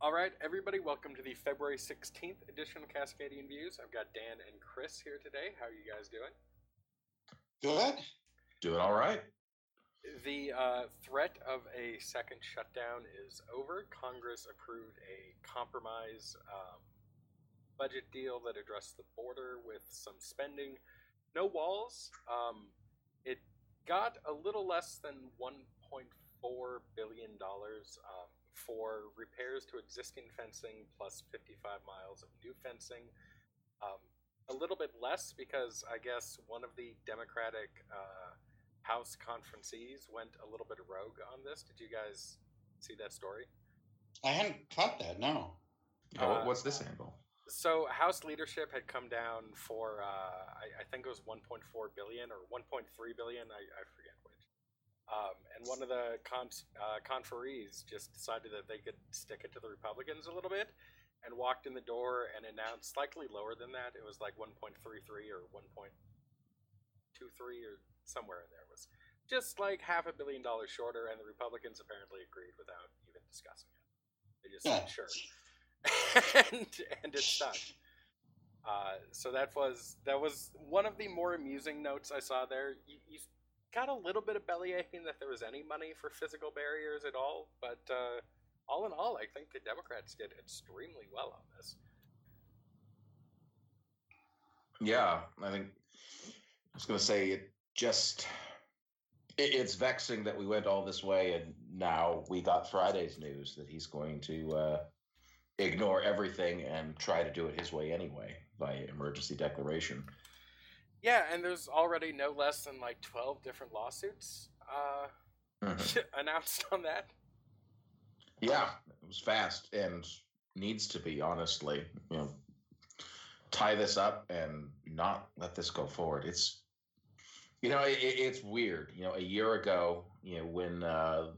All right, everybody, welcome to the February 16th edition of Cascadian Views. I've got Dan and Chris here today. How are you guys doing? Good. Doing all right. The uh, threat of a second shutdown is over. Congress approved a compromise um, budget deal that addressed the border with some spending. No walls. Um, it got a little less than $1.4 billion um, for repairs to existing fencing plus 55 miles of new fencing. Um, a little bit less because I guess one of the Democratic uh, House conferencees went a little bit rogue on this. Did you guys see that story? I hadn't caught that. No. Uh, what- what's this angle? So House leadership had come down for uh, I, I think it was 1.4 billion or 1.3 billion. I, I forget which. Um, and one of the con- uh, conferees just decided that they could stick it to the Republicans a little bit, and walked in the door and announced slightly lower than that. It was like 1.33 or 1.23 or somewhere in there. It was just like half a billion dollars shorter, and the Republicans apparently agreed without even discussing it. They just Yeah. said sure and and it stuck. Uh, so that was that was one of the more amusing notes I saw there. You, you got a little bit of belly aching that there was any money for physical barriers at all, but uh, all in all, I think the Democrats did extremely well on this. Yeah, I think I was going to say it just it, it's vexing that we went all this way and now we got Friday's news that he's going to uh, ignore everything and try to do it his way anyway by emergency declaration. Yeah, and there's already no less than like twelve different lawsuits uh, Mhm. announced on that. Yeah, it was fast and needs to be honestly. You know, tie this up and not let this go forward. It's you know, it, it's weird. You know, a year ago, you know, when uh,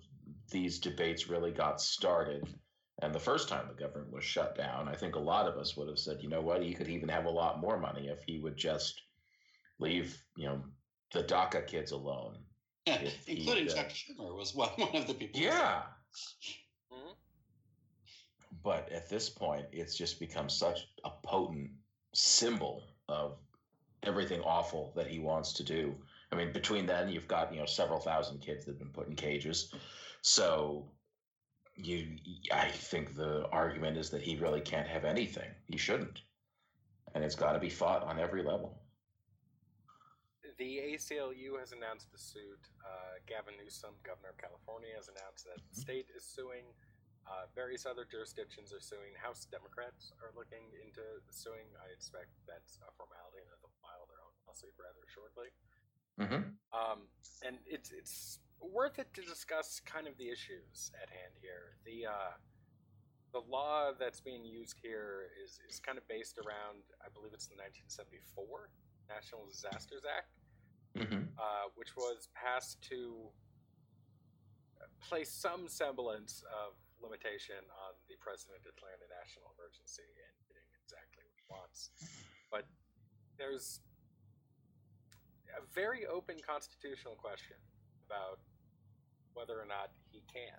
these debates really got started, and the first time the government was shut down, I think a lot of us would have said, you know what, he could even have a lot more money if he would just leave, you know, the DACA kids alone. Yeah, he, including uh, Chuck Schumer was one, one of the people. Yeah. Mhm. But at this point, it's just become such a potent symbol of everything awful that he wants to do. I mean, between then, you've got, you know, several thousand kids that have been put in cages. So you, I think the argument is that he really can't have anything. He shouldn't. And it's got to be fought on every level. The ACLU has announced a suit. Uh, Gavin Newsom, governor of California, has announced that the state is suing. Uh, various other jurisdictions are suing. House Democrats are looking into suing. I expect that's a formality and they'll file their own lawsuit rather shortly. Mm-hmm. Um, and it's it's worth it to discuss kind of the issues at hand here. The uh, the law that's being used here is, is kind of based around, I believe it's the 1974 National Disasters Act Mm-hmm. uh, which was passed to place some semblance of limitation on the president declaring a national emergency and getting exactly what he wants. But there's a very open constitutional question about whether or not he can.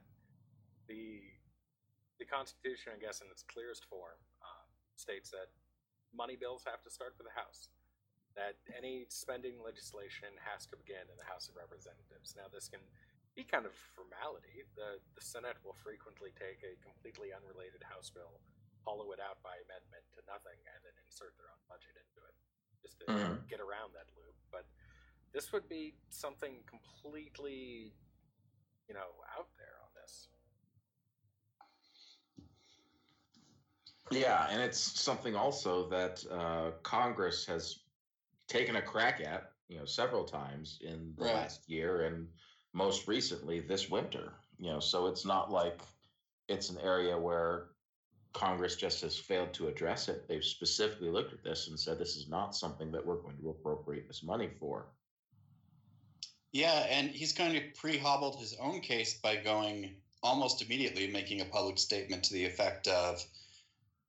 The the Constitution, I guess, in its clearest form, uh, states that money bills have to start with the House that any spending legislation has to begin in the House of Representatives. Now, this can be kind of formality. The the Senate will frequently take a completely unrelated House bill, hollow it out by amendment to nothing, and then insert their own budget into it, just to Mhm. get around that loop. But this would be something completely, you know, out there on this. Yeah, and it's something also that uh, Congress has taken a crack at, you know, several times in the Right. last year and most recently this winter. You know, so it's not like it's an area where Congress just has failed to address it. They've specifically looked at this and said this is not something that we're going to appropriate this money for. Yeah, and he's kind of pre-hobbled his own case by going almost immediately making a public statement to the effect of,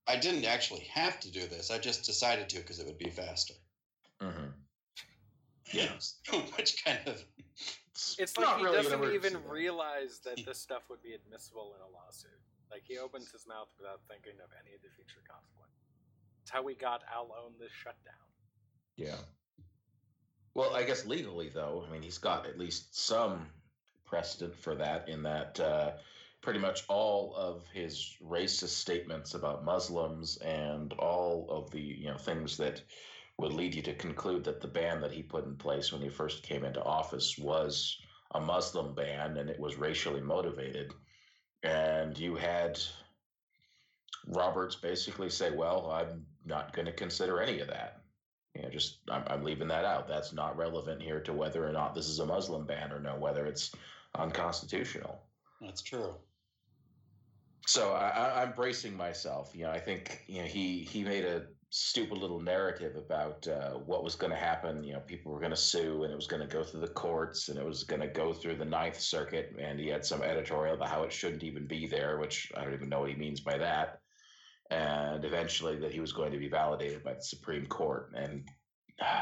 "I didn't actually have to do this. I just decided to because it would be faster." Mm-hmm. Yeah. Which kind of It's not like he really doesn't even though. realize that this stuff would be admissible in a lawsuit. Like he opens his mouth without thinking of any of the future consequences. It's how we got Al own this shutdown. Yeah. Well, I guess legally, though, I mean, he's got at least some precedent for that in that uh, pretty much all of his racist statements about Muslims and all of the you know things that would lead you to conclude that the ban that he put in place when he first came into office was a Muslim ban and it was racially motivated. And you had Roberts basically say, "Well, I'm not going to consider any of that." You know, just I'm, I'm leaving that out. That's not relevant here to whether or not this is a Muslim ban or no, whether it's unconstitutional. That's true. So I, I'm bracing myself. You know, I think you know he he made a stupid little narrative about uh, what was going to happen. You know, people were going to sue, and it was going to go through the courts, and it was going to go through the Ninth Circuit. And he had some editorial about how it shouldn't even be there, which I don't even know what he means by that. And eventually, that he was going to be validated by the Supreme Court. And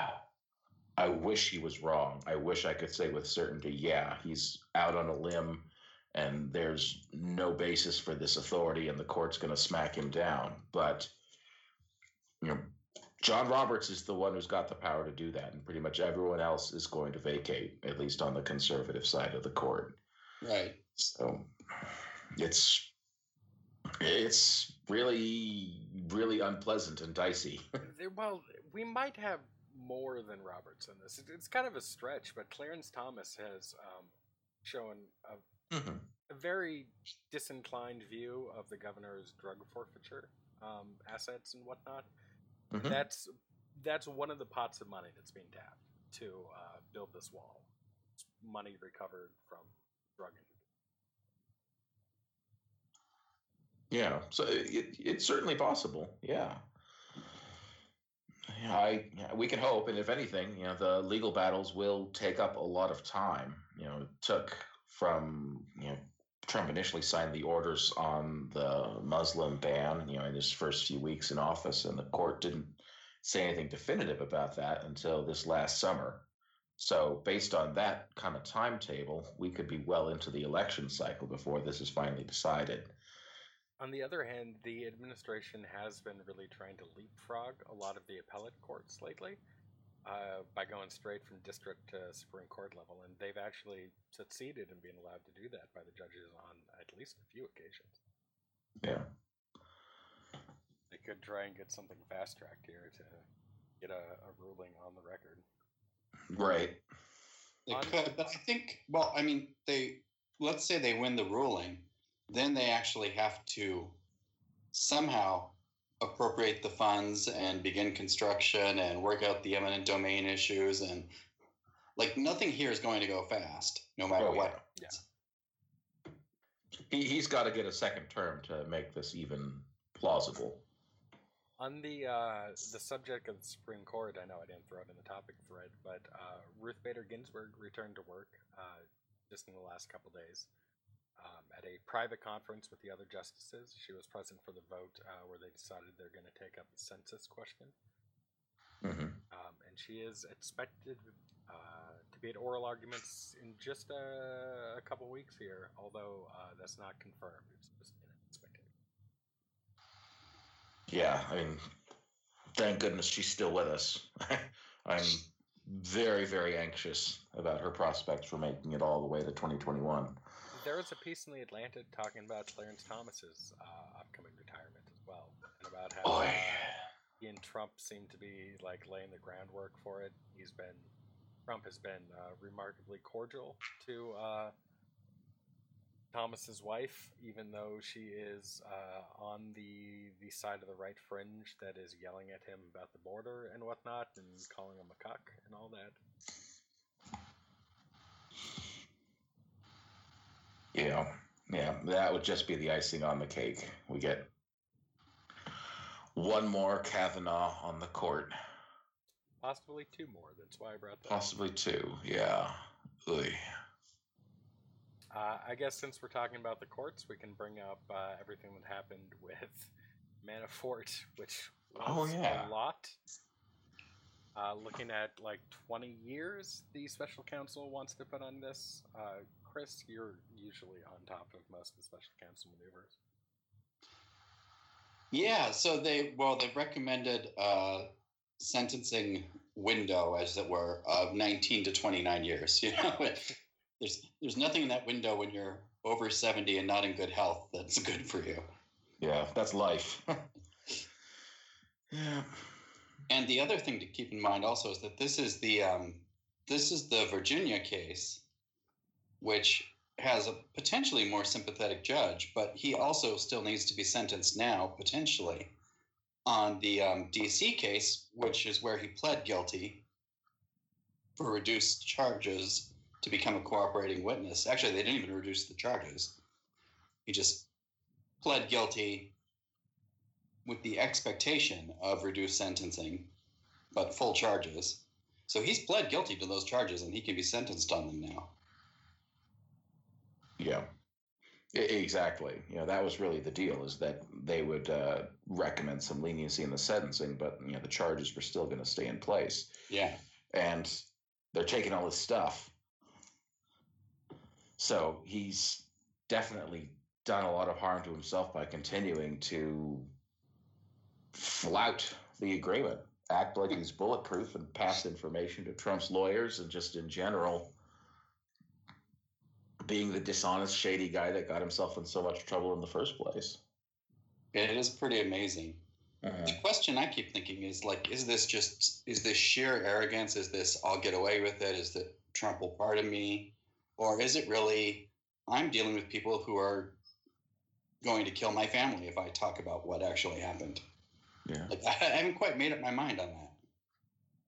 I wish he was wrong. I wish I could say with certainty, yeah, he's out on a limb and there's no basis for this authority and the court's going to smack him down but you know john roberts is the one who's got the power to do that and pretty much everyone else is going to vacate at least on the conservative side of the court Right. so it's it's really really unpleasant and dicey well, we might have more than Roberts in this. It's kind of a stretch, but Clarence Thomas has um, shown a a very disinclined view of the governor's drug forfeiture um, assets and whatnot. Mhm. That's that's one of the pots of money that's being tapped to uh, build this wall. It's money recovered from drug. Yeah, so it, it's certainly possible. Yeah. Yeah, I yeah, we can hope, and if anything, you know, the legal battles will take up a lot of time. You know, it took from you know Trump initially signed the orders on the Muslim ban, you know, in his first few weeks in office, and the court didn't say anything definitive about that until this last summer. So, based on that kind of timetable, we could be well into the election cycle before this is finally decided. On the other hand, the administration has been really trying to leapfrog a lot of the appellate courts lately uh, by going straight from district to Supreme Court level, and they've actually succeeded in being allowed to do that by the judges on at least a few occasions. Yeah. They could try and get something fast tracked here to get a, a ruling on the record. Right. They On- could, but I think, well, I mean, they, let's say they win the ruling, then they actually have to somehow appropriate the funds and begin construction and work out the eminent domain issues. And like nothing here is going to go fast, no matter Oh, what. yeah. He, he's got to get a second term to make this even plausible. On the uh, the subject of the Supreme Court, I know I didn't throw it in the topic thread, but uh, Ruth Bader Ginsburg returned to work uh, just in the last couple days um, at a private conference with the other justices. She was present for the vote uh, where they decided they're going to take up the census question, hmm um, and she is expected uh, to be at oral arguments in just a, a couple weeks here, although uh, that's not confirmed. It's just an expectation. Yeah, I mean, thank goodness she's still with us. I'm very, very anxious about her prospects for making it all the way to 2021. There was a piece in the Atlantic talking about Clarence Thomas's uh, upcoming retirement as well, and about how Boy. uh, he and Trump seem to be like laying the groundwork for it. He's been Trump has been uh, remarkably cordial to uh, Thomas's wife, even though she is uh, on the the side of the right fringe that is yelling at him about the border and whatnot, and calling him a cuck and all that. Yeah, yeah, that would just be the icing on the cake. We get one more Kavanaugh on the court, Possibly two more. That's why I brought that. up. possibly two. Yeah. Uh, I guess since we're talking about the courts, we can bring up uh, everything that happened with Manafort, which was Oh, yeah. a lot. Uh, looking at like 20 years, the special counsel wants to put on this. Chris, you're usually on top of most of the special counsel maneuvers. Yeah, so they well they recommended a sentencing window, as it were, of 19 to 29 years. You know, there's there's nothing in that window when you're over 70 and not in good health that's good for you. Yeah, that's life. yeah. And the other thing to keep in mind also is that this is the um, this is the Virginia case, which has a potentially more sympathetic judge, but he also still needs to be sentenced now potentially on the um, DC case, which is where he pled guilty for reduced charges to become a cooperating witness. Actually, they didn't even reduce the charges. He just pled guilty with the expectation of reduced sentencing, but full charges. So he's pled guilty to those charges and he can be sentenced on them now. Yeah. Exactly. You know, that was really the deal is that they would uh, recommend some leniency in the sentencing, but, you know, the charges were still going to stay in place. Yeah. And they're taking all this stuff. So he's definitely done a lot of harm to himself by continuing to flout the agreement, act like he's bulletproof and pass information to Trump's lawyers and just in general being the dishonest, shady guy that got himself in so much trouble in the first place. It is pretty amazing. Uh-huh. The question I keep thinking is like, is this just is this sheer arrogance? Is this I'll get away with it? Is that Trump will pardon me? Or is it really I'm dealing with people who are going to kill my family if I talk about what actually happened? Yeah. Like I haven't quite made up my mind on that.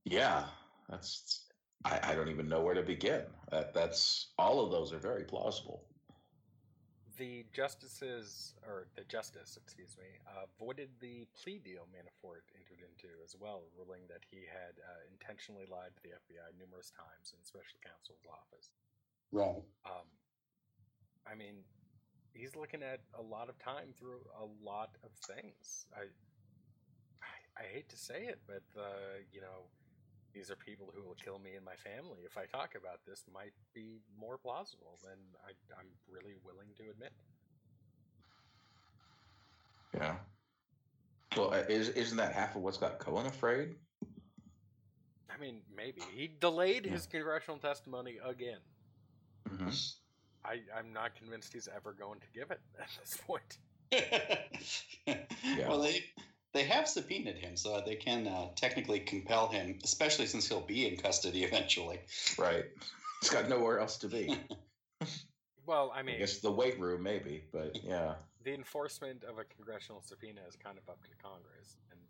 Yeah. That's I, I don't even know where to begin. That that's all of those are very plausible. The justices, or the justice, excuse me, uh, voided the plea deal Manafort entered into as well, ruling that he had uh, intentionally lied to the FBI numerous times in special counsel's office. Right. Um, I mean, he's looking at a lot of time through a lot of things. I, I, I hate to say it, but uh, you know, these are people who will kill me and my family if I talk about this. Might be more plausible than I, I'm really willing to admit. Yeah. Well, uh, is isn't that half of what's got Cohen afraid? I mean, maybe he delayed Yeah. his congressional testimony again. Mm-hmm. I, I'm not convinced he's ever going to give it at this point. Well, they they have subpoenaed him, so they can uh, technically compel him, especially since he'll be in custody eventually. Right. He's got nowhere else to be. Well, I mean, I mean, guess the weight room, maybe, but yeah. the enforcement of a congressional subpoena is kind of up to Congress, and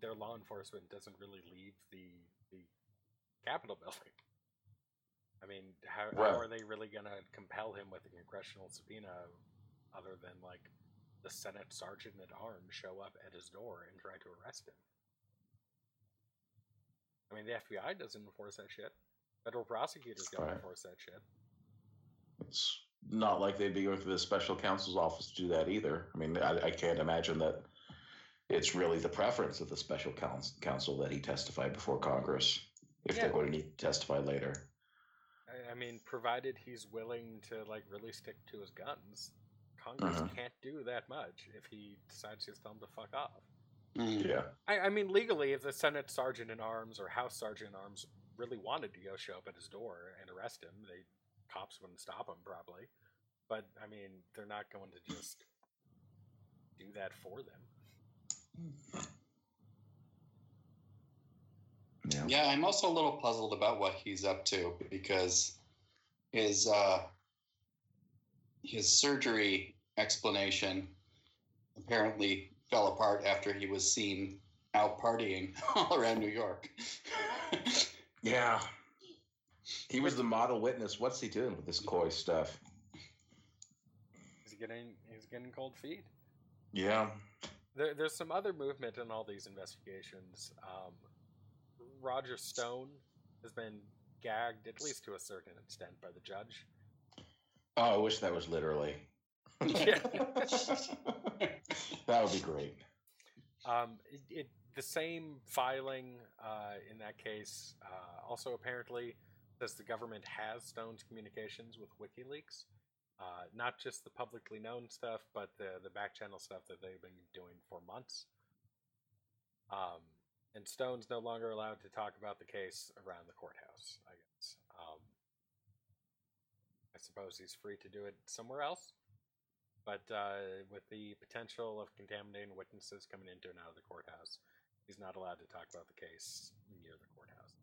their law enforcement doesn't really leave the the Capitol building. I mean, how, Right. how are they really going to compel him with a congressional subpoena, other than like the Senate sergeant at arms show up at his door and try to arrest him? I mean, the FBI doesn't enforce that shit. Federal prosecutors don't Right. enforce that shit. It's not like they'd be going to the special counsel's office to do that either. I mean, I, I can't imagine that it's really the preference of the special counsel, counsel that he testify before Congress if Yeah. they're going to need to testify later. I, I mean, provided he's willing to like really stick to his guns, Congress Mhm. can't do that much if he decides to tell him to fuck off. Mm. Yeah. I, I mean, legally, if the Senate sergeant in arms or House sergeant in arms really wanted to go show up at his door and arrest him, they cops wouldn't stop him probably. But I mean, they're not going to just do that for them. Yeah. Yeah, I'm also a little puzzled about what he's up to because his uh, his surgery explanation apparently fell apart after he was seen out partying all around New York. Yeah. He was the model witness. What's he doing with this coy stuff? He's getting he's getting cold feet. Yeah. There, there's some other movement in all these investigations. Um, Roger Stone has been gagged, at least to a certain extent, by the judge. Oh, I wish that was literally. That would be great. Um, it, it, the same filing uh, in that case uh, also apparently says the government has Stone's communications with WikiLeaks. Uh, not just the publicly known stuff, but the the back channel stuff that they've been doing for months. Um, and Stone's no longer allowed to talk about the case around the courthouse. I guess. Um, I suppose he's free to do it somewhere else, but uh, with the potential of contaminating witnesses coming into and out of the courthouse, he's not allowed to talk about the case near the courthouse,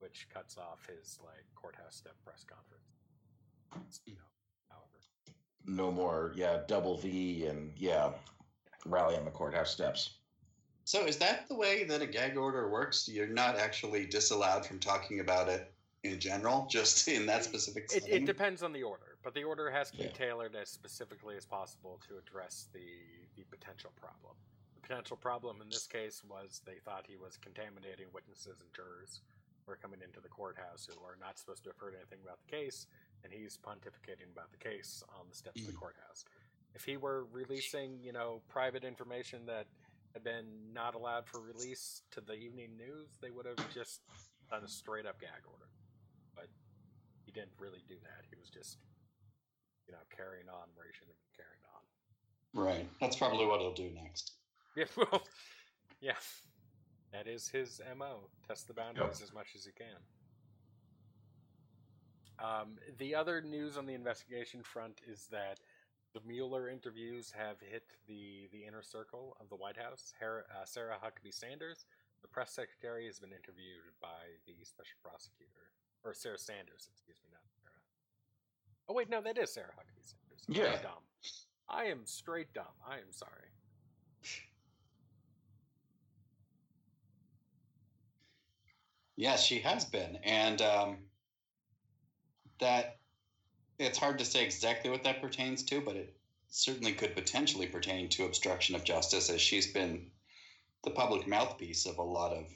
which cuts off his like courthouse step press conference. You know, however, No more, yeah, double V and yeah, rally on the courthouse steps. So is that the way that a gag order works? You're not actually disallowed from talking about it in general, just in that specific it, it depends on the order, but the order has to be Yeah. tailored as specifically as possible to address the the potential problem. The potential problem in this case was they thought he was contaminating witnesses and jurors who are coming into the courthouse who are not supposed to have heard anything about the case, and he's pontificating about the case on the steps of the Mm. courthouse. If he were releasing, you know, private information that had been not allowed for release to the evening news, they would have just done a straight up gag order. He didn't really do that. He was just, you know, carrying on where he shouldn't have been carrying on. Right. That's probably what he'll do next. Yeah, well, yeah. That is his MO. Test the boundaries as much as he can. Um, the other news on the investigation front is that the Mueller interviews have hit the, the inner circle of the White House. Har- uh, Sarah Huckabee Sanders, the press secretary, has been interviewed by the special prosecutor. Or Sarah Sanders, excuse me, not Sarah. Oh, wait, no, that is Sarah Huckabee Sanders. I'm Yeah. dumb. I am straight dumb. I am sorry. Yes, she has been, and um, that it's hard to say exactly what that pertains to, but it certainly could potentially pertain to obstruction of justice, as she's been the public mouthpiece of a lot of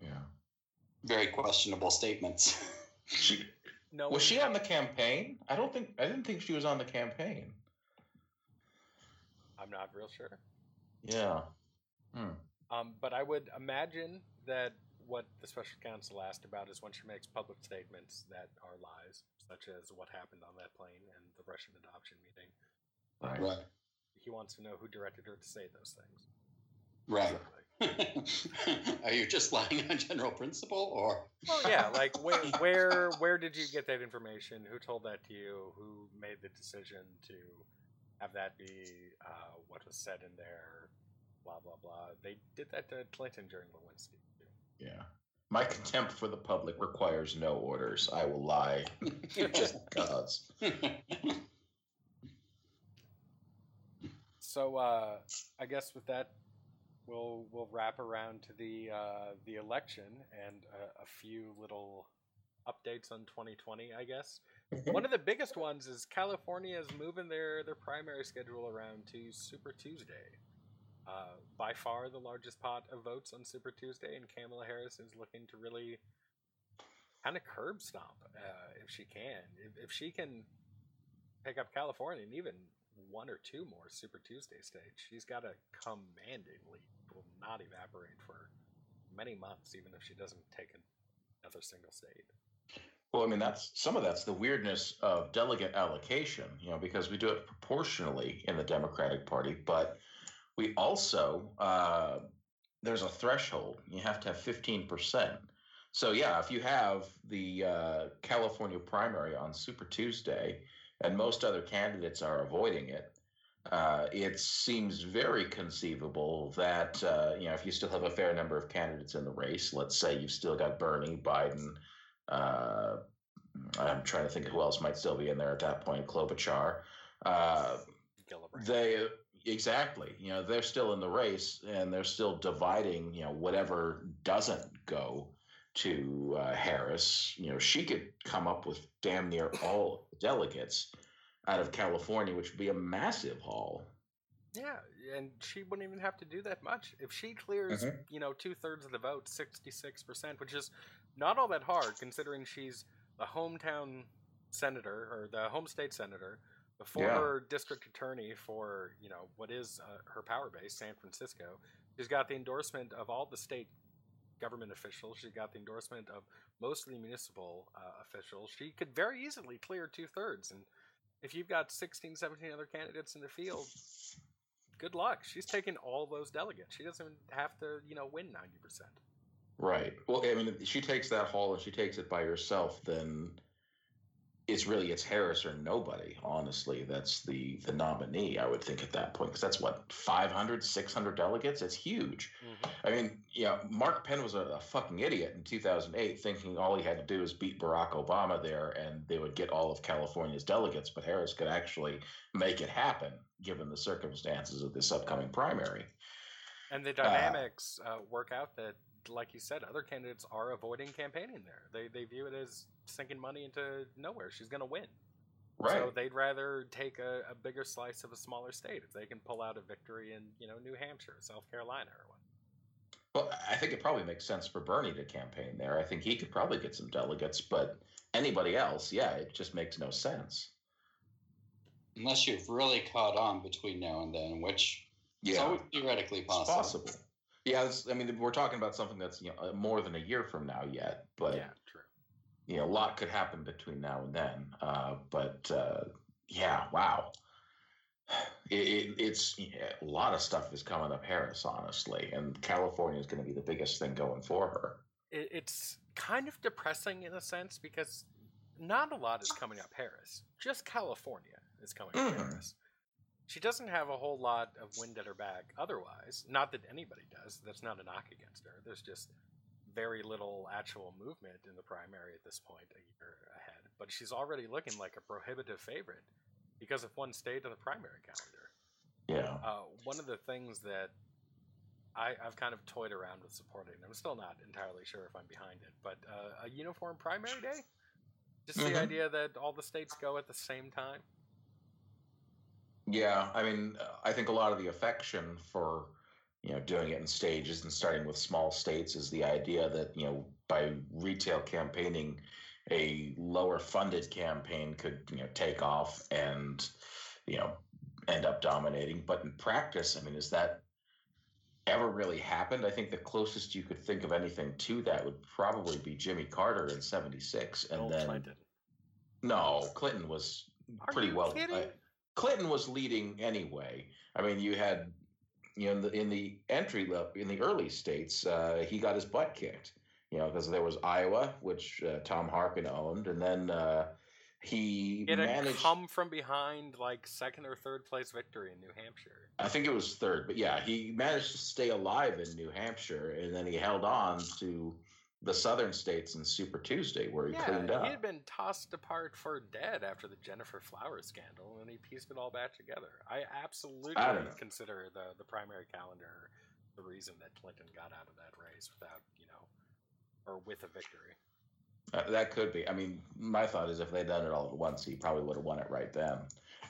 Yeah. very questionable statements. She No, was she ha- on the campaign? I don't think I didn't think she was on the campaign. I'm not real sure. Yeah. Hmm. Um, but I would imagine that what the special counsel asked about is when she makes public statements that are lies, such as what happened on that plane and the Russian adoption meeting. Right. right. He wants to know who directed her to say those things. Right. Exactly. Are you just lying on general principle, or? Well, yeah, like where, where where did you get that information? Who told that to you? Who made the decision to have that be uh, what was said in there? Blah blah blah. They did that to Clinton during Lewinsky. too. Yeah. My contempt for the public requires no orders. I will lie just because. So uh, I guess with that, we'll we'll wrap around to the uh, the election and a, a few little updates on 2020. I guess one of the biggest ones is California is moving their their primary schedule around to Super Tuesday. Uh, by far the largest pot of votes on Super Tuesday, and Kamala Harris is looking to really kind of curb stomp uh, if she can. If, if she can pick up California and even one or two more Super Tuesday states, she's got a commanding lead. Will not evaporate for many months, even if she doesn't take another single state. Well, I mean, that's some of that's the weirdness of delegate allocation, you know, because we do it proportionally in the Democratic Party, but we also uh, there's a threshold. You have to have fifteen percent. So yeah, if you have the uh, California primary on Super Tuesday, and most other candidates are avoiding it, uh, it seems very conceivable that uh, you know if you still have a fair number of candidates in the race, let's say you've still got Bernie, Biden. Uh, I'm trying to think who else might still be in there at that point. Klobuchar. Uh, they exactly, you know, they're still in the race and they're still dividing. You know, whatever doesn't go to uh, Harris, you know, she could come up with damn near all delegates out of California, which would be a massive haul. Yeah, and she wouldn't even have to do that much. If she clears, Mhm. you know, two thirds of the vote, 66%, which is not all that hard considering she's the hometown senator or the home state senator, the former district attorney for, you know, what is uh, her power base, San Francisco. She's got the endorsement of all the state government officials. She's got the endorsement of most of the municipal uh, officials. She could very easily clear two thirds. And if you've got 16, 17 other candidates in the field, good luck. She's taking all those delegates. She doesn't have to, you know, win 90%. Right. Well, I mean, if she takes that haul and she takes it by herself, then it's really it's Harris or nobody. Honestly, that's the the nominee. I would think at that point because that's what 500, 600 delegates. It's huge. Mm-hmm. I mean, yeah, Mark Penn was a, a, fucking idiot in 2008, thinking all he had to do was beat Barack Obama there, and they would get all of California's delegates. But Harris could actually make it happen given the circumstances of this upcoming primary. And the dynamics uh, uh, work out that like you said, other candidates are avoiding campaigning there. They they view it as sinking money into nowhere. She's going to win. Right. So they'd rather take a, a, bigger slice of a smaller state if they can pull out a victory in you know New Hampshire, South Carolina, or what. Well, I think it probably makes sense for Bernie to campaign there. I think he could probably get some delegates, but anybody else, yeah, it just makes no sense. Unless you've really caught on between now and then, which yeah. is always theoretically possible. It's possible. Yeah, I mean, we're talking about something that's you know uh, more than a year from now yet, but yeah, true. You know, a lot could happen between now and then. Uh, but uh, yeah, wow, it, it, it's yeah, a lot of stuff is coming up Harris, honestly, and California is going to be the biggest thing going for her. It, it's kind of depressing in a sense because not a lot is coming up Harris. Just California is coming mm. up Harris she doesn't have a whole lot of wind at her back otherwise. Not that anybody does. That's not a knock against her. There's just very little actual movement in the primary at this point, a year ahead. But she's already looking like a prohibitive favorite because of one state in the primary calendar. Yeah. Uh, one of the things that I, have kind of toyed around with supporting, I'm still not entirely sure if I'm behind it, but uh, a uniform primary day? Just mm-hmm. the idea that all the states go at the same time? Yeah, I mean, I think a lot of the affection for you know doing it in stages and starting with small states is the idea that you know by retail campaigning, a lower funded campaign could you know take off and you know end up dominating. But in practice, I mean, is that ever really happened? I think the closest you could think of anything to that would probably be Jimmy Carter in '76, and Old then Clinton. no, Clinton was Are pretty well. I, uh, Clinton was leading anyway. I mean, you had you know in the, in the entry level in the early states, uh, he got his butt kicked. You know, because there was Iowa, which uh, Tom Harkin owned, and then uh, he it managed come from behind like second or third place victory in New Hampshire. I think it was third, but yeah, he managed to stay alive in New Hampshire, and then he held on to the southern states in Super Tuesday, where he yeah, cleaned up. He had been tossed apart for dead after the Gennifer Flowers scandal, and he pieced it all back together. I absolutely I consider the the primary calendar the reason that Clinton got out of that race without, you know, or with a victory. Uh, that could be. I mean, my thought is if they'd done it all at once, he probably would have won it right then,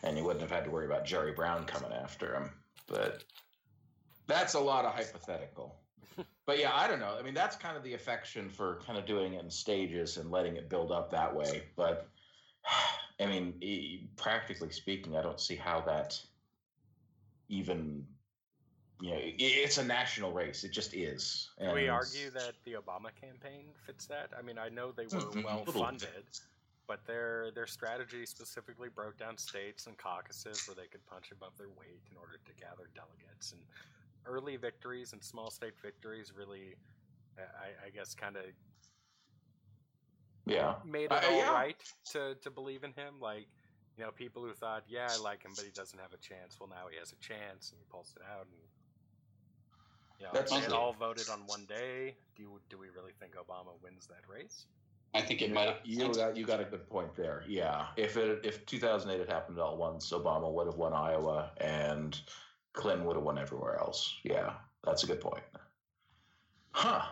and he wouldn't have had to worry about Jerry Brown coming after him. But that's a lot of hypothetical but yeah, I don't know. I mean, that's kind of the affection for kind of doing it in stages and letting it build up that way. But I mean, practically speaking, I don't see how that even you know, it's a national race. It just is. Can we argue that the Obama campaign fits that? I mean, I know they were mm-hmm. well funded, but their their strategy specifically broke down states and caucuses where they could punch above their weight in order to gather delegates. And early victories and small state victories really, I, I guess, kind of yeah made it uh, all yeah. right to to believe in him. Like you know, people who thought, yeah, I like him, but he doesn't have a chance. Well, now he has a chance, and he pulls it out. And you know, That's they all voted on one day. Do you, do we really think Obama wins that race? I think it might. Have, you got you got a good point there. Yeah, if it if 2008 had happened all once, Obama would have won Iowa, and Clinton would have won everywhere else. Yeah, that's a good point. Huh.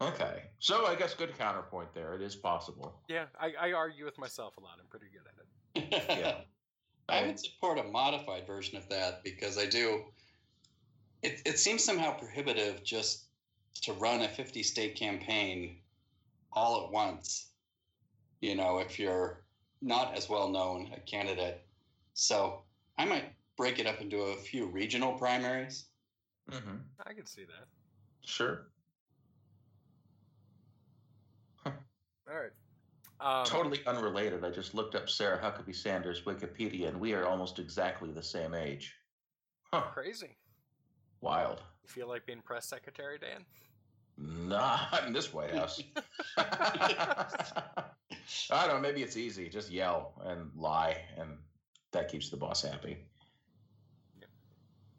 Okay. So I guess good counterpoint there. It is possible. Yeah, I, I argue with myself a lot. I'm pretty good at it. yeah. I would support a modified version of that because I do. It, it seems somehow prohibitive just to run a 50 state campaign all at once. You know, if you're not as well known a candidate. So I might break it up into a few regional primaries. Mm-hmm. I can see that. Sure. Huh. All right. Um, Totally unrelated. I just looked up Sarah Huckabee Sanders' Wikipedia, and we are almost exactly the same age. Huh. Crazy. Wild. You feel like being press secretary, Dan? Not in this White House. I don't know. Maybe it's easy. Just yell and lie, and that keeps the boss happy.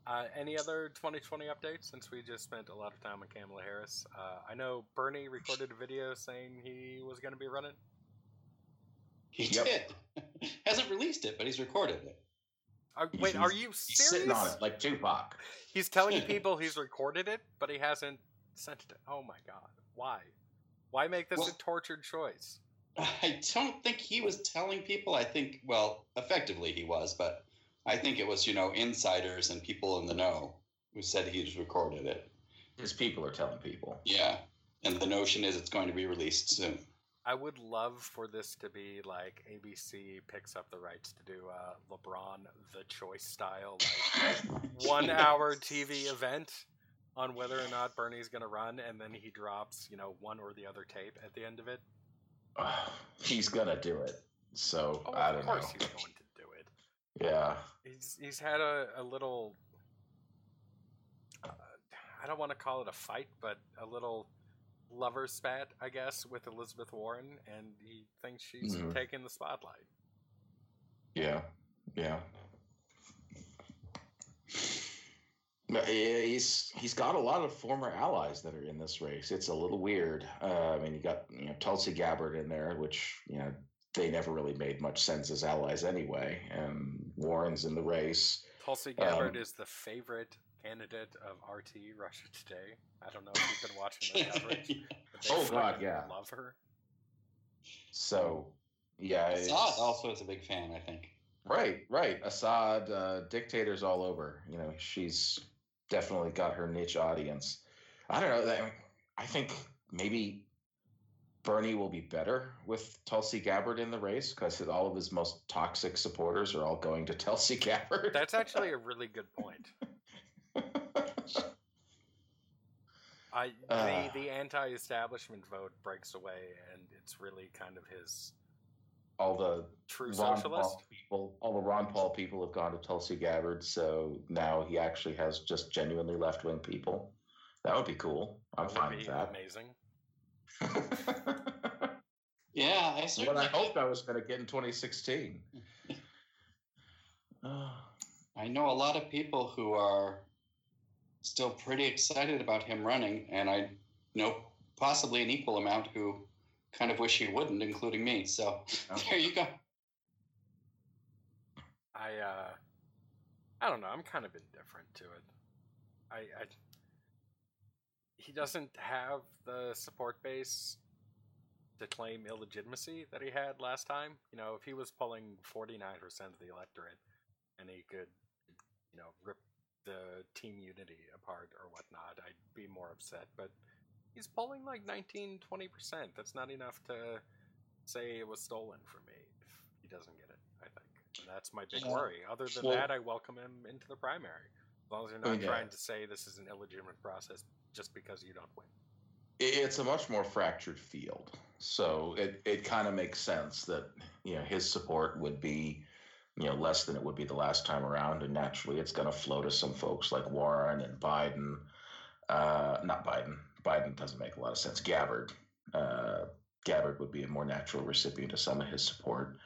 Uh, any other 2020 updates since we just spent a lot of time on Kamala Harris? Uh, I know Bernie recorded a video saying he was going to be running. He Yep. did. Hasn't released it, but he's recorded it. Uh, wait, are He's- you He's sitting on it like Tupac. He's telling people he's recorded it, but he hasn't sent it. Oh my god. Why? Why make this a tortured choice? I don't think he was telling people. I think, well, effectively he was, but I think it was, you know, insiders and people in the know who said he's recorded it. His people are telling people. Yeah. And the notion is it's going to be released soon. I would love for this to be like ABC picks up the rights to do a LeBron the choice style like one hour TV event on whether or not Bernie's going to run, and then he drops you know one or the other tape at the end of it. Ugh, he's gonna do it. So Oh, I don't know. course he's going to do it. Yeah. He's he's had a, a little. Uh, I don't want to call it a fight, but a little lover spat, I guess, with Elizabeth Warren, and he thinks she's Mhm. taking the spotlight. Yeah, yeah. Yeah, he's he's got a lot of former allies that are in this race. It's a little weird. Uh, I mean, you got you know Tulsi Gabbard in there, which you know they never really made much sense as allies anyway. And Warren's in the race. Tulsi Gabbard Um, is the favorite candidate of RT Russia Today. I don't know if you've been watching the coverage. but Oh, God, yeah. love her. So yeah, it's- Assad also is a big fan, I think. Right, right. Assad, uh, dictators all over. You know, she's definitely got her niche audience. I don't know. That, I think maybe Bernie will be better with Tulsi Gabbard in the race because all of his most toxic supporters are all going to Tulsi Gabbard. That's actually a really good point. I Uh. the the anti-establishment vote breaks away, and it's really kind of his all the true Ron socialist. Paul people, all the Ron Paul people have gone to Tulsi Gabbard, so now he actually has just genuinely left wing people. That would be cool. I'm That fine with that. amazing. Yeah, I what I hoped I was going to get in 2016. Oh, I know a lot of people who are still pretty excited about him running, and I know possibly an equal amount who kind of wish he wouldn't, including me. So there you go. I uh, I don't know. I'm kind of indifferent to it. I, I he doesn't have the support base to claim illegitimacy that he had last time. You know, if he was pulling 49% of the electorate and he could, you know, rip the team unity apart or whatnot, I'd be more upset. But he's pulling like 19, 20%. That's not enough to say it was stolen from me if he doesn't get it, I think. And that's my big Yeah. worry. Other than Well- that, I welcome him into the primary. As long as you're not mean, yeah. trying to say this is an illegitimate process just because you don't win. it's a much more fractured field, so it it kind of makes sense that you know his support would be you know less than it would be the last time around, and naturally it's going to flow to some folks like Warren and Biden. Uh, not Biden. Biden doesn't make a lot of sense. Gabbard. Uh, Gabbard would be a more natural recipient of some of his support.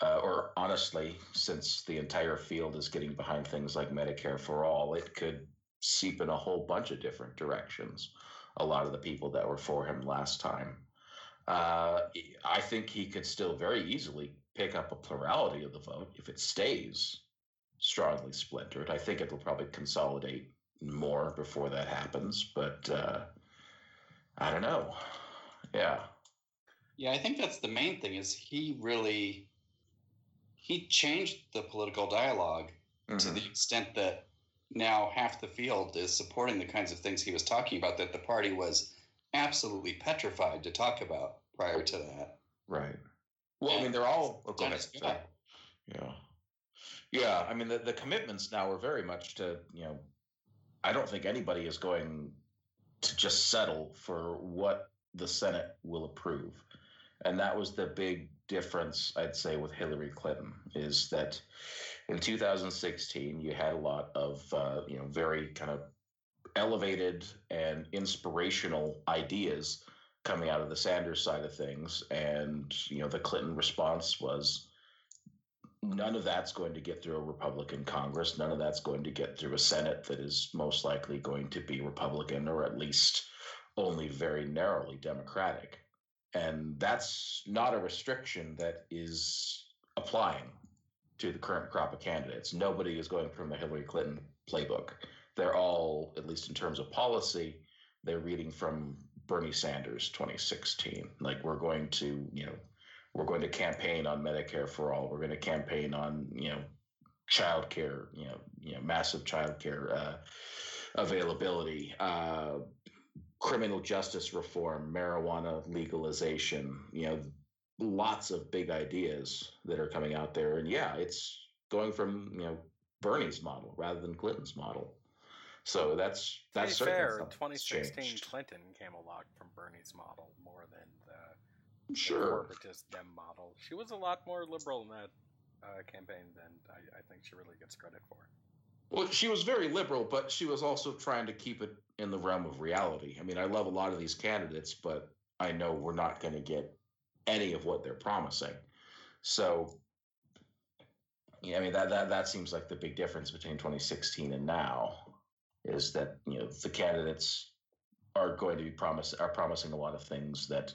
Uh, or honestly, since the entire field is getting behind things like Medicare for all, it could seep in a whole bunch of different directions. A lot of the people that were for him last time. Uh, I think he could still very easily pick up a plurality of the vote if it stays strongly splintered. I think it'll probably consolidate more before that happens, but uh, I don't know. Yeah. Yeah, I think that's the main thing. Is he really he changed the political dialogue to Mhm. the extent that now half the field is supporting the kinds of things he was talking about that the party was absolutely petrified to talk about prior to that. Right. Well, I mean, they're all. Go Done ahead. its Sorry. job. Yeah. Yeah. I mean, the, the commitments now are very much to, you know, I don't think anybody is going to just settle for what the Senate will approve. and that was the big difference I'd say with Hillary Clinton is that in 2016 you had a lot of uh, you know very kind of elevated and inspirational ideas coming out of the Sanders side of things, and you know the Clinton response was none of that's going to get through a Republican Congress. None of that's going to get through a Senate that is most likely going to be Republican or at least only very narrowly Democratic. And that's not a restriction that is applying to the current crop of candidates. Nobody is going from the Hillary Clinton playbook. They're all, at least in terms of policy, they're reading from Bernie Sanders 2016. Like we're going to, you know, we're going to campaign on Medicare for all. We're going to campaign on, you know, child care, you know, you know, massive child care uh, availability, uh, criminal justice reform, marijuana legalization, you know, lots of big ideas that are coming out there. And yeah, it's going from, you know, Bernie's model rather than Clinton's model. So that's that's to be fair. 2016 Clinton came a lot from Bernie's model more than the, sure the corporatist Dem model. She was a lot more liberal in that uh, campaign than I, I think she really gets credit for. Well, she was very liberal, but she was also trying to keep it in the realm of reality. I mean, I love a lot of these candidates, but I know we're not going to get any of what they're promising. So, I mean that that that seems like the big difference between 2016 and now is that you know the candidates are going to be promise are promising a lot of things that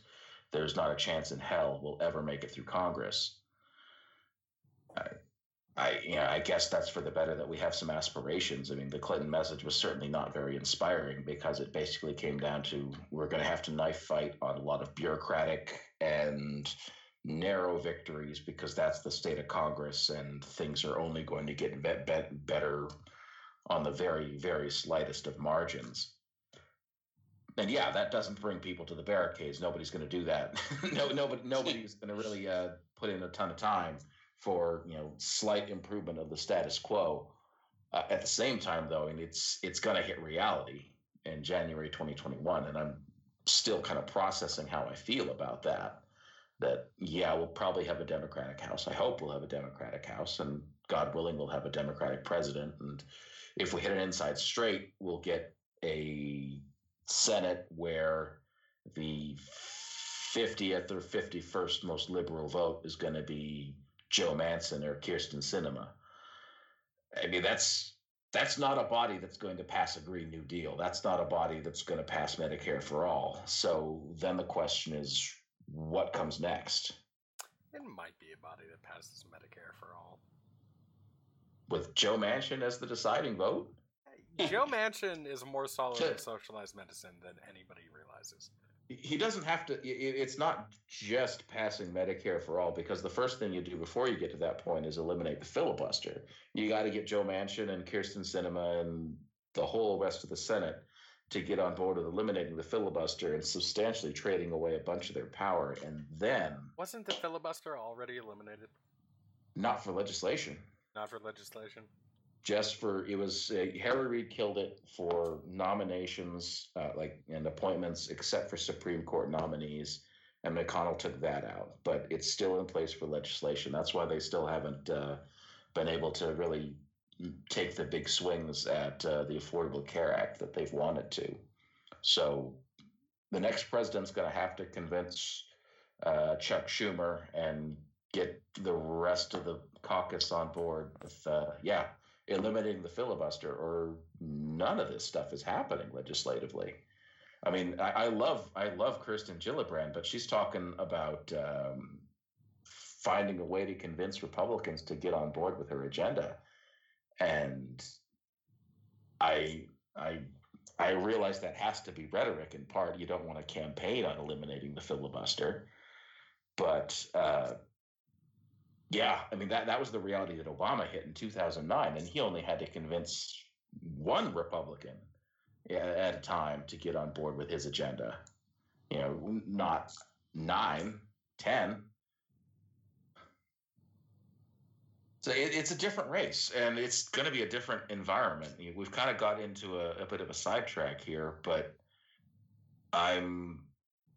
there's not a chance in hell will ever make it through Congress. I, I, you know, I guess that's for the better that we have some aspirations. I mean, the Clinton message was certainly not very inspiring because it basically came down to we're going to have to knife fight on a lot of bureaucratic and narrow victories because that's the state of Congress, and things are only going to get be- be- better on the very, very slightest of margins. And yeah, that doesn't bring people to the barricades. Nobody's going to do that. no, nobody, nobody's going to really uh, put in a ton of time for you know slight improvement of the status quo. Uh, at the same time, though, and it's it's going to hit reality in January 2021, and I'm still kind of processing how I feel about that. That yeah, we'll probably have a Democratic House. I hope we'll have a Democratic House, and God willing, we'll have a Democratic president. And if we hit an inside straight, we'll get a Senate where the 50th or 51st most liberal vote is going to be Joe Manchin or Kyrsten Sinema. I mean, that's that's not a body that's going to pass a Green New Deal. That's not a body that's going to pass Medicare for all. So then the question is, what comes next? It might be a body that passes Medicare for all. With Joe Manchin as the deciding vote? Joe Manchin is more solid in socialized medicine than anybody realizes he doesn't have to it's not just passing medicare for all because the first thing you do before you get to that point is eliminate the filibuster. You got to get joe manchin and Kyrsten Sinema and the whole rest of the senate to get on board with eliminating the filibuster and substantially trading away a bunch of their power and then wasn't the filibuster already eliminated? Not for legislation. Not for legislation just for it was uh, Harry Reid killed it for nominations uh, like and appointments except for Supreme Court nominees and McConnell took that out. But it's still in place for legislation. That's why they still haven't uh, been able to really take the big swings at uh, the Affordable Care Act that they've wanted to. So the next president's going to have to convince uh, Chuck Schumer and get the rest of the caucus on board with uh, yeah eliminating the filibuster, or none of this stuff is happening legislatively. I mean, I, I love I love Kirsten Gillibrand, but she's talking about um, finding a way to convince Republicans to get on board with her agenda, and I I I realize that has to be rhetoric in part. You don't want to campaign on eliminating the filibuster, but uh, yeah, I mean that that was the reality that Obama hit in 2009, and he only had to convince one Republican at a time to get on board with his agenda. You know, not nine, ten. So it, it's a different race, and it's going to be a different environment. We've kind of got into a, a bit of a sidetrack here, but I'm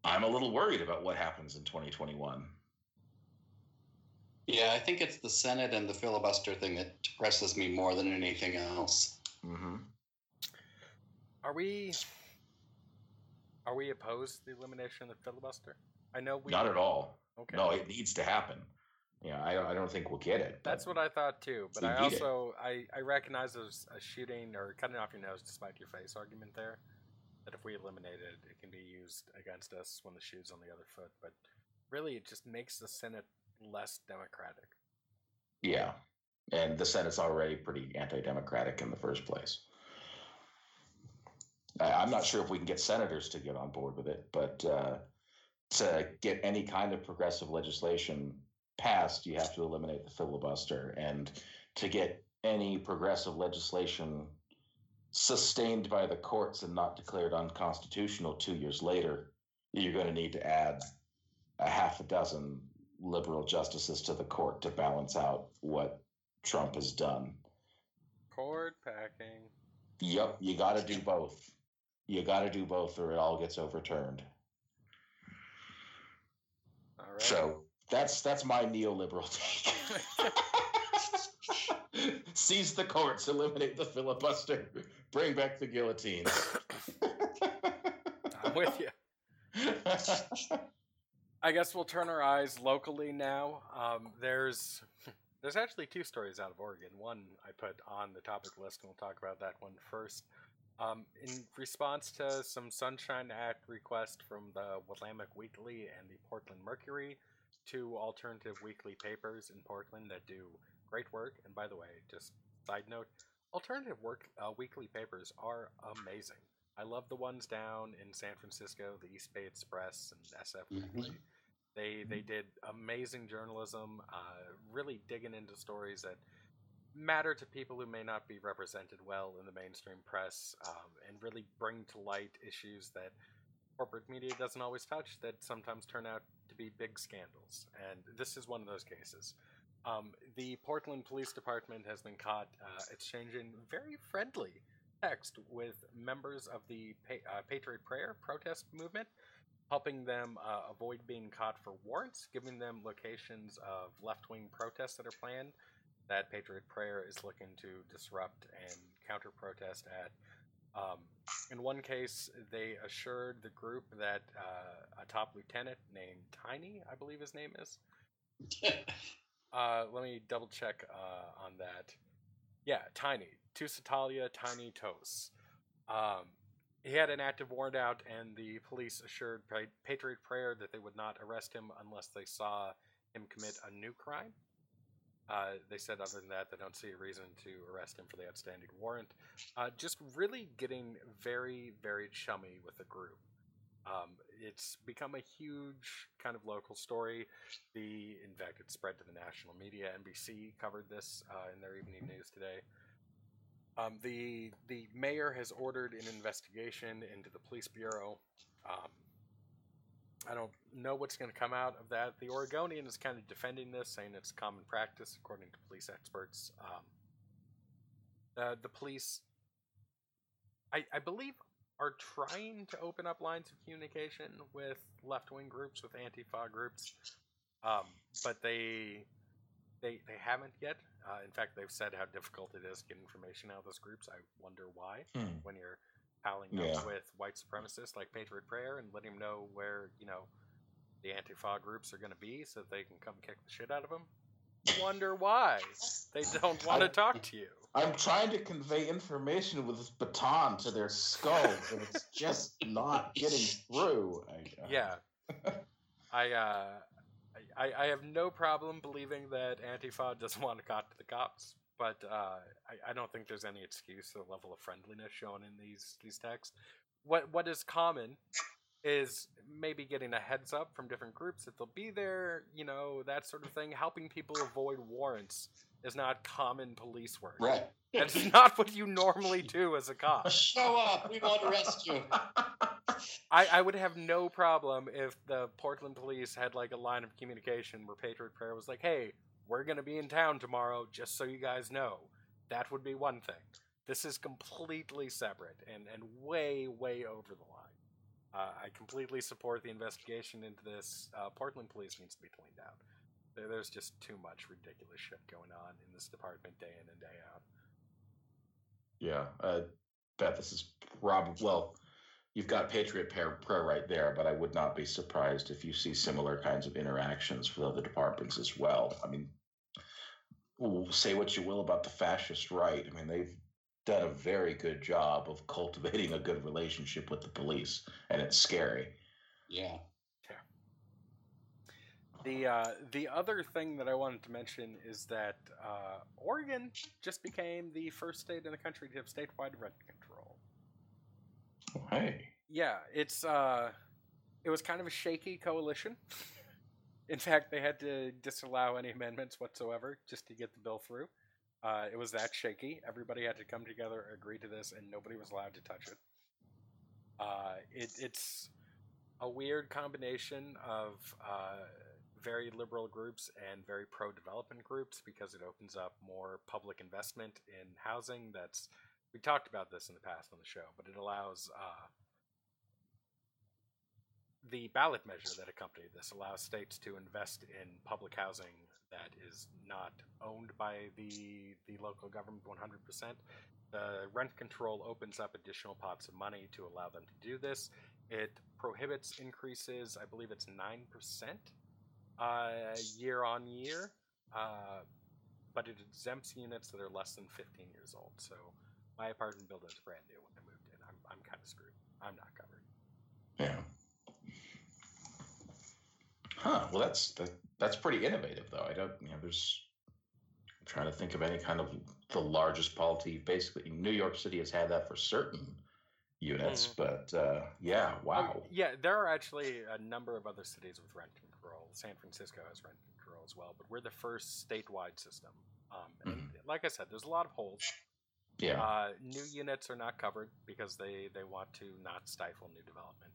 I'm a little worried about what happens in 2021. Yeah, I think it's the Senate and the filibuster thing that depresses me more than anything else. Mm-hmm. Are we are we opposed to the elimination of the filibuster? I know we Not at all. Okay. No, it needs to happen. Yeah, I don't, I don't think we'll get it. That's what I thought too, but I also I, I recognize there's a shooting or cutting off your nose to spite your face argument there. That if we eliminate it, it can be used against us when the shoe's on the other foot. But really, it just makes the Senate less democratic. Yeah, and the Senate's already pretty anti-democratic in the first place. I'm not sure if we can get senators to get on board with it, but uh, to get any kind of progressive legislation passed, you have to eliminate the filibuster, and to get any progressive legislation sustained by the courts and not declared unconstitutional two years later, you're going to need to add a half a dozen liberal justices to the court to balance out what Trump has done. Court packing. Yep, you got to do both. You got to do both, or it all gets overturned. All right. So that's that's my neoliberal take. Seize the courts, eliminate the filibuster, bring back the guillotines. I'm with you. I guess we'll turn our eyes locally now. Um, there's there's actually two stories out of Oregon. One I put on the topic list, and we'll talk about that one first. Um, in response to some Sunshine Act request from the Willamette Weekly and the Portland Mercury, two alternative weekly papers in Portland that do great work. And by the way, just side note, alternative work uh, weekly papers are amazing. I love the ones down in San Francisco, the East Bay Express and SF. Weekly. They they did amazing journalism, uh, really digging into stories that matter to people who may not be represented well in the mainstream press, um, and really bring to light issues that corporate media doesn't always touch that sometimes turn out to be big scandals. And this is one of those cases. Um, the Portland Police Department has been caught uh, exchanging very friendly text with members of the pa- uh, Patriot Prayer protest movement, helping them uh, avoid being caught for warrants, giving them locations of left wing protests that are planned that Patriot Prayer is looking to disrupt and counter protest at. Um, in one case, they assured the group that uh, a top lieutenant named Tiny, I believe his name is, uh, let me double check uh, on that. Yeah, Tiny. Tusitala Tiny Toese. Um, he had an active warrant out, and the police assured Patriot Prayer that they would not arrest him unless they saw him commit a new crime. Uh, they said, other than that, they don't see a reason to arrest him for the outstanding warrant. Uh, just really getting very, very chummy with the group. Um, it's become a huge kind of local story. The in fact, it spread to the national media. NBC covered this uh, in their evening news today. Um, the the mayor has ordered an investigation into the police bureau. Um, I don't know what's going to come out of that. The Oregonian is kind of defending this, saying it's common practice according to police experts. Um, uh, the police, I, I believe, are trying to open up lines of communication with left wing groups, with Antifa groups, um, but they they they haven't yet. Uh, in fact, they've said how difficult it is to get information out of those groups. I wonder why Hmm. when you're palling Yeah. up with white supremacists like Patriot Prayer and letting them know where you know the Antifa groups are going to be, so that they can come kick the shit out of them. Wonder why they don't want to talk to you. I'm trying to convey information with this baton to their skulls, and it's just not getting through. I, uh, Yeah, I, uh, I I have no problem believing that Antifa doesn't want to talk to the cops, but uh, I, I don't think there's any excuse for the level of friendliness shown in these these texts. What what is common is maybe getting a heads up from different groups that they'll be there, you know, that sort of thing. Helping people avoid warrants is not common police work. right. That's not what you normally do as a cop. Show up. We won't arrest you. I, I would have no problem if the Portland police had like a line of communication where Patriot Prayer was like, "Hey, we're gonna be in town tomorrow, just so you guys know." That would be one thing. This is completely separate and and way way over the line. Uh, I completely support the investigation into this. Uh, Portland police needs to be cleaned out. There, there's just too much ridiculous shit going on in this department day in and day out. Yeah, uh, bet this is probably Well, you've got Patriot Prayer right there, but I would not be surprised if you see similar kinds of interactions with other departments as well. I mean, say what you will about the fascist right. I mean, they've done a very good job of cultivating a good relationship with the police, and it's scary. Yeah. The uh, the other thing that I wanted to mention is that uh, Oregon just became the first state in the country to have statewide rent control. Oh, hey. Yeah, it's uh, it was kind of a shaky coalition. in fact, they had to disallow any amendments whatsoever just to get the bill through. Uh, it was that shaky. Everybody had to come together, agree to this, and nobody was allowed to touch it. Uh, it it's a weird combination of uh, very liberal groups and very pro development groups because it opens up more public investment in housing. That's we talked about this in the past on the show, but it allows uh, the ballot measure that accompanied this allows states to invest in public housing that is not owned by the the local government 100%. The rent control opens up additional pots of money to allow them to do this. It prohibits increases, I believe it's 9% uh, year on year, uh, but it exempts units that are less than 15 years old. So my apartment building is brand new when I moved in. I'm, I'm kind of screwed. I'm not covered. Yeah. Huh. Well, that's that, that's pretty innovative, though. I don't, you know, there's. I'm trying to think of any kind of the largest policy. Basically, New York City has had that for certain units, mm-hmm. but uh, yeah, oh, wow. yeah, there are actually a number of other cities with rent control. San Francisco has rent control as well, but we're the first statewide system. Um, mm-hmm. like I said, there's a lot of holes. Yeah. Uh, new units are not covered because they, they want to not stifle new development.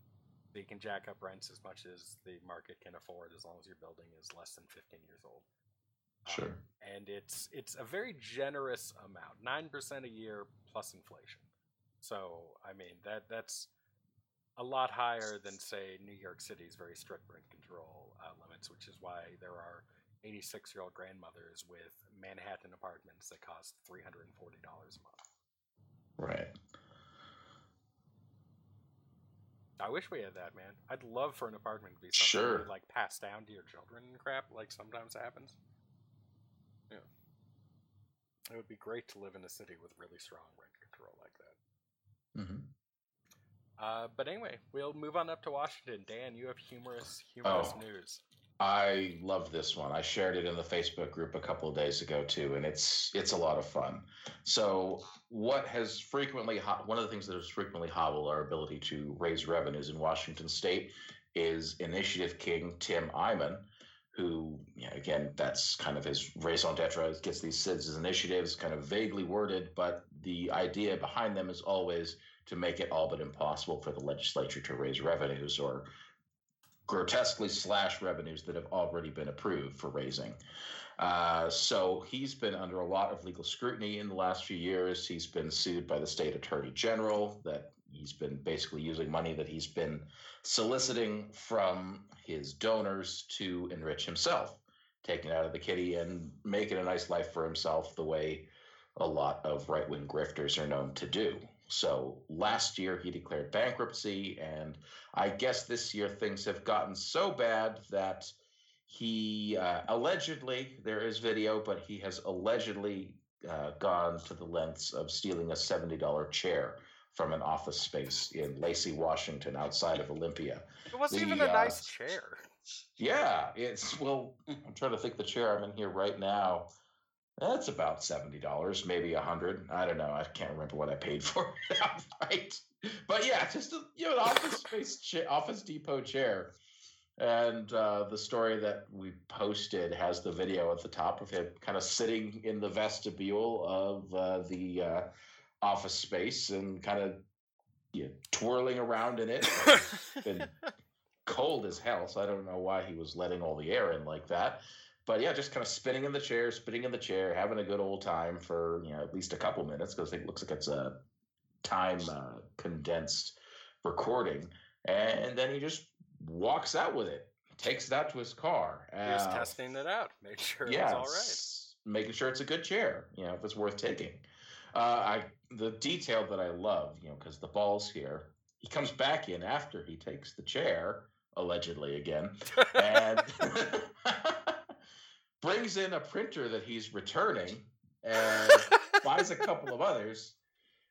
They can jack up rents as much as the market can afford, as long as your building is less than 15 years old. Sure. Um, and it's it's a very generous amount, nine percent a year plus inflation. So I mean that that's a lot higher than say New York City's very strict rent control uh, limits, which is why there are 86 year old grandmothers with Manhattan apartments that cost $340 a month. Right. I wish we had that, man. I'd love for an apartment to be something sure. like pass down to your children and crap, like sometimes happens. Yeah. It would be great to live in a city with really strong rent control like that. Mm-hmm. Uh, but anyway, we'll move on up to Washington. Dan, you have humorous, humorous oh. news. I love this one. I shared it in the Facebook group a couple of days ago too, and it's it's a lot of fun. So, what has frequently one of the things that has frequently hobbled our ability to raise revenues in Washington State is Initiative King Tim Eyman, who yeah, again that's kind of his raison d'être. Gets these citizens initiatives, kind of vaguely worded, but the idea behind them is always to make it all but impossible for the legislature to raise revenues or grotesquely slash revenues that have already been approved for raising. Uh, so he's been under a lot of legal scrutiny in the last few years. He's been sued by the state attorney general that he's been basically using money that he's been soliciting from his donors to enrich himself, taking it out of the kitty and making a nice life for himself the way a lot of right wing grifters are known to do. So last year he declared bankruptcy, and I guess this year things have gotten so bad that he uh, allegedly, there is video, but he has allegedly uh, gone to the lengths of stealing a $70 chair from an office space in Lacey, Washington, outside of Olympia. It wasn't the, even a uh, nice chair. Yeah, it's well. I'm trying to think the chair I'm in here right now. That's about seventy dollars, maybe a hundred. I don't know. I can't remember what I paid for it. But yeah, just a, you know, an office space cha- Office Depot chair. And uh, the story that we posted has the video at the top of him kind of sitting in the vestibule of uh, the uh, office space and kind of you know, twirling around in it. It's been cold as hell, so I don't know why he was letting all the air in like that but yeah, just kind of spinning in the chair, spinning in the chair, having a good old time for you know at least a couple minutes because it looks like it's a time uh, condensed recording. and then he just walks out with it, takes it out to his car. He was Uh, testing it out, make sure yeah, was all right. making sure it's a good chair, you know, if it's worth taking. Uh, I the detail that I love, you know, because the ball's here. He comes back in after he takes the chair, allegedly again, and brings in a printer that he's returning and buys a couple of others.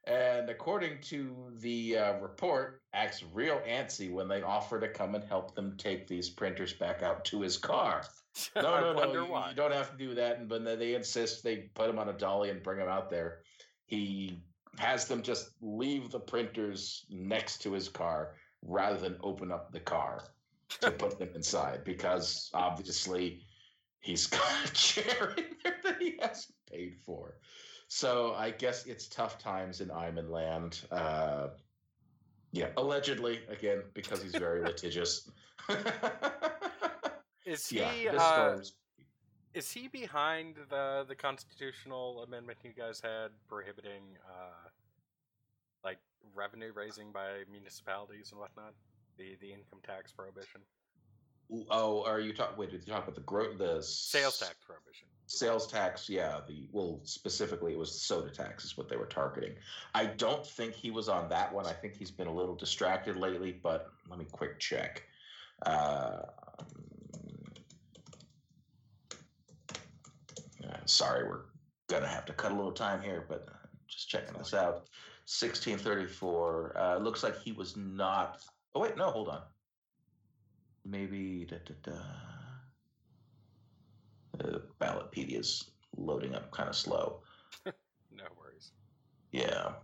And according to the uh, report, acts real antsy when they offer to come and help them take these printers back out to his car. No, no, no. You, you don't have to do that. And when they insist they put him on a dolly and bring him out there, he has them just leave the printers next to his car rather than open up the car to put them inside because obviously he's got a chair in there that he hasn't paid for. So I guess it's tough times in Eyman Land. Uh, yeah, allegedly again because he's very litigious. Is he yeah, uh, is he behind the the constitutional amendment you guys had prohibiting uh like revenue raising by municipalities and whatnot? The the income tax prohibition. Oh, are you talking? Wait, did you talk about the gro- the Sales tax prohibition. Sales tax, yeah. The well, specifically, it was the soda tax is what they were targeting. I don't think he was on that one. I think he's been a little distracted lately. But let me quick check. Uh, uh, sorry, we're gonna have to cut a little time here, but just checking this out. 1634. Uh, looks like he was not. Oh wait, no, hold on. Maybe da, da, da. Uh, Ballotpedia's loading up kind of slow. No worries. Yeah.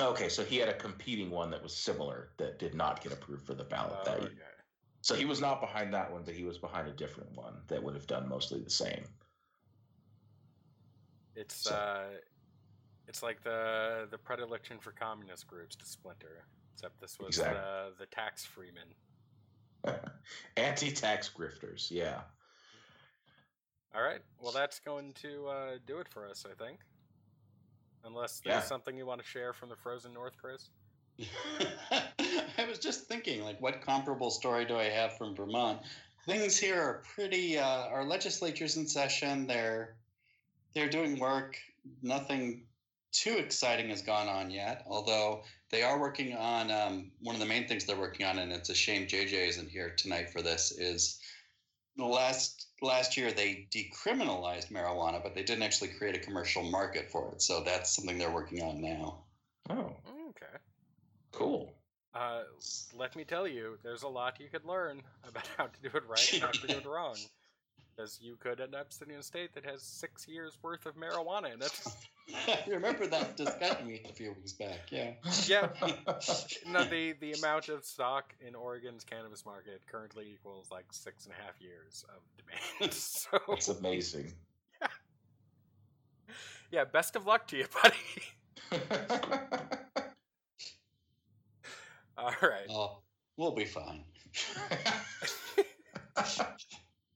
Okay, so he had a competing one that was similar that did not get approved for the ballot Oh, that okay. year. So he was not behind that one, but he was behind a different one that would have done mostly the same. It's So- uh it's like the the predilection for communist groups to splinter. Except this was Exactly. the the tax freemen. Anti-tax grifters, yeah. All right. Well, that's going to uh, do it for us, I think. Unless there's Yeah. something you want to share from the frozen north, Chris. I was just thinking, like, what comparable story do I have from Vermont? Things here are pretty. Uh, our legislature's in session. They're they're doing work. Nothing too exciting has gone on yet. Although they are working on um, one of the main things they're working on, and it's a shame JJ isn't here tonight for this. Is the last last year they decriminalized marijuana, but they didn't actually create a commercial market for it. So that's something they're working on now. Oh, Okay. cool. Uh, let me tell you, there's a lot you could learn about how to do it right and how to do it wrong. Because you could end up sitting in a state that has six years worth of marijuana in it. I remember that discussion we had a few weeks back. Yeah. Yeah. No, the, the amount of stock in Oregon's cannabis market currently equals like six and a half years of demand. So, That's amazing. yeah, yeah. best of luck to you, buddy. All right. Oh, we'll be fine.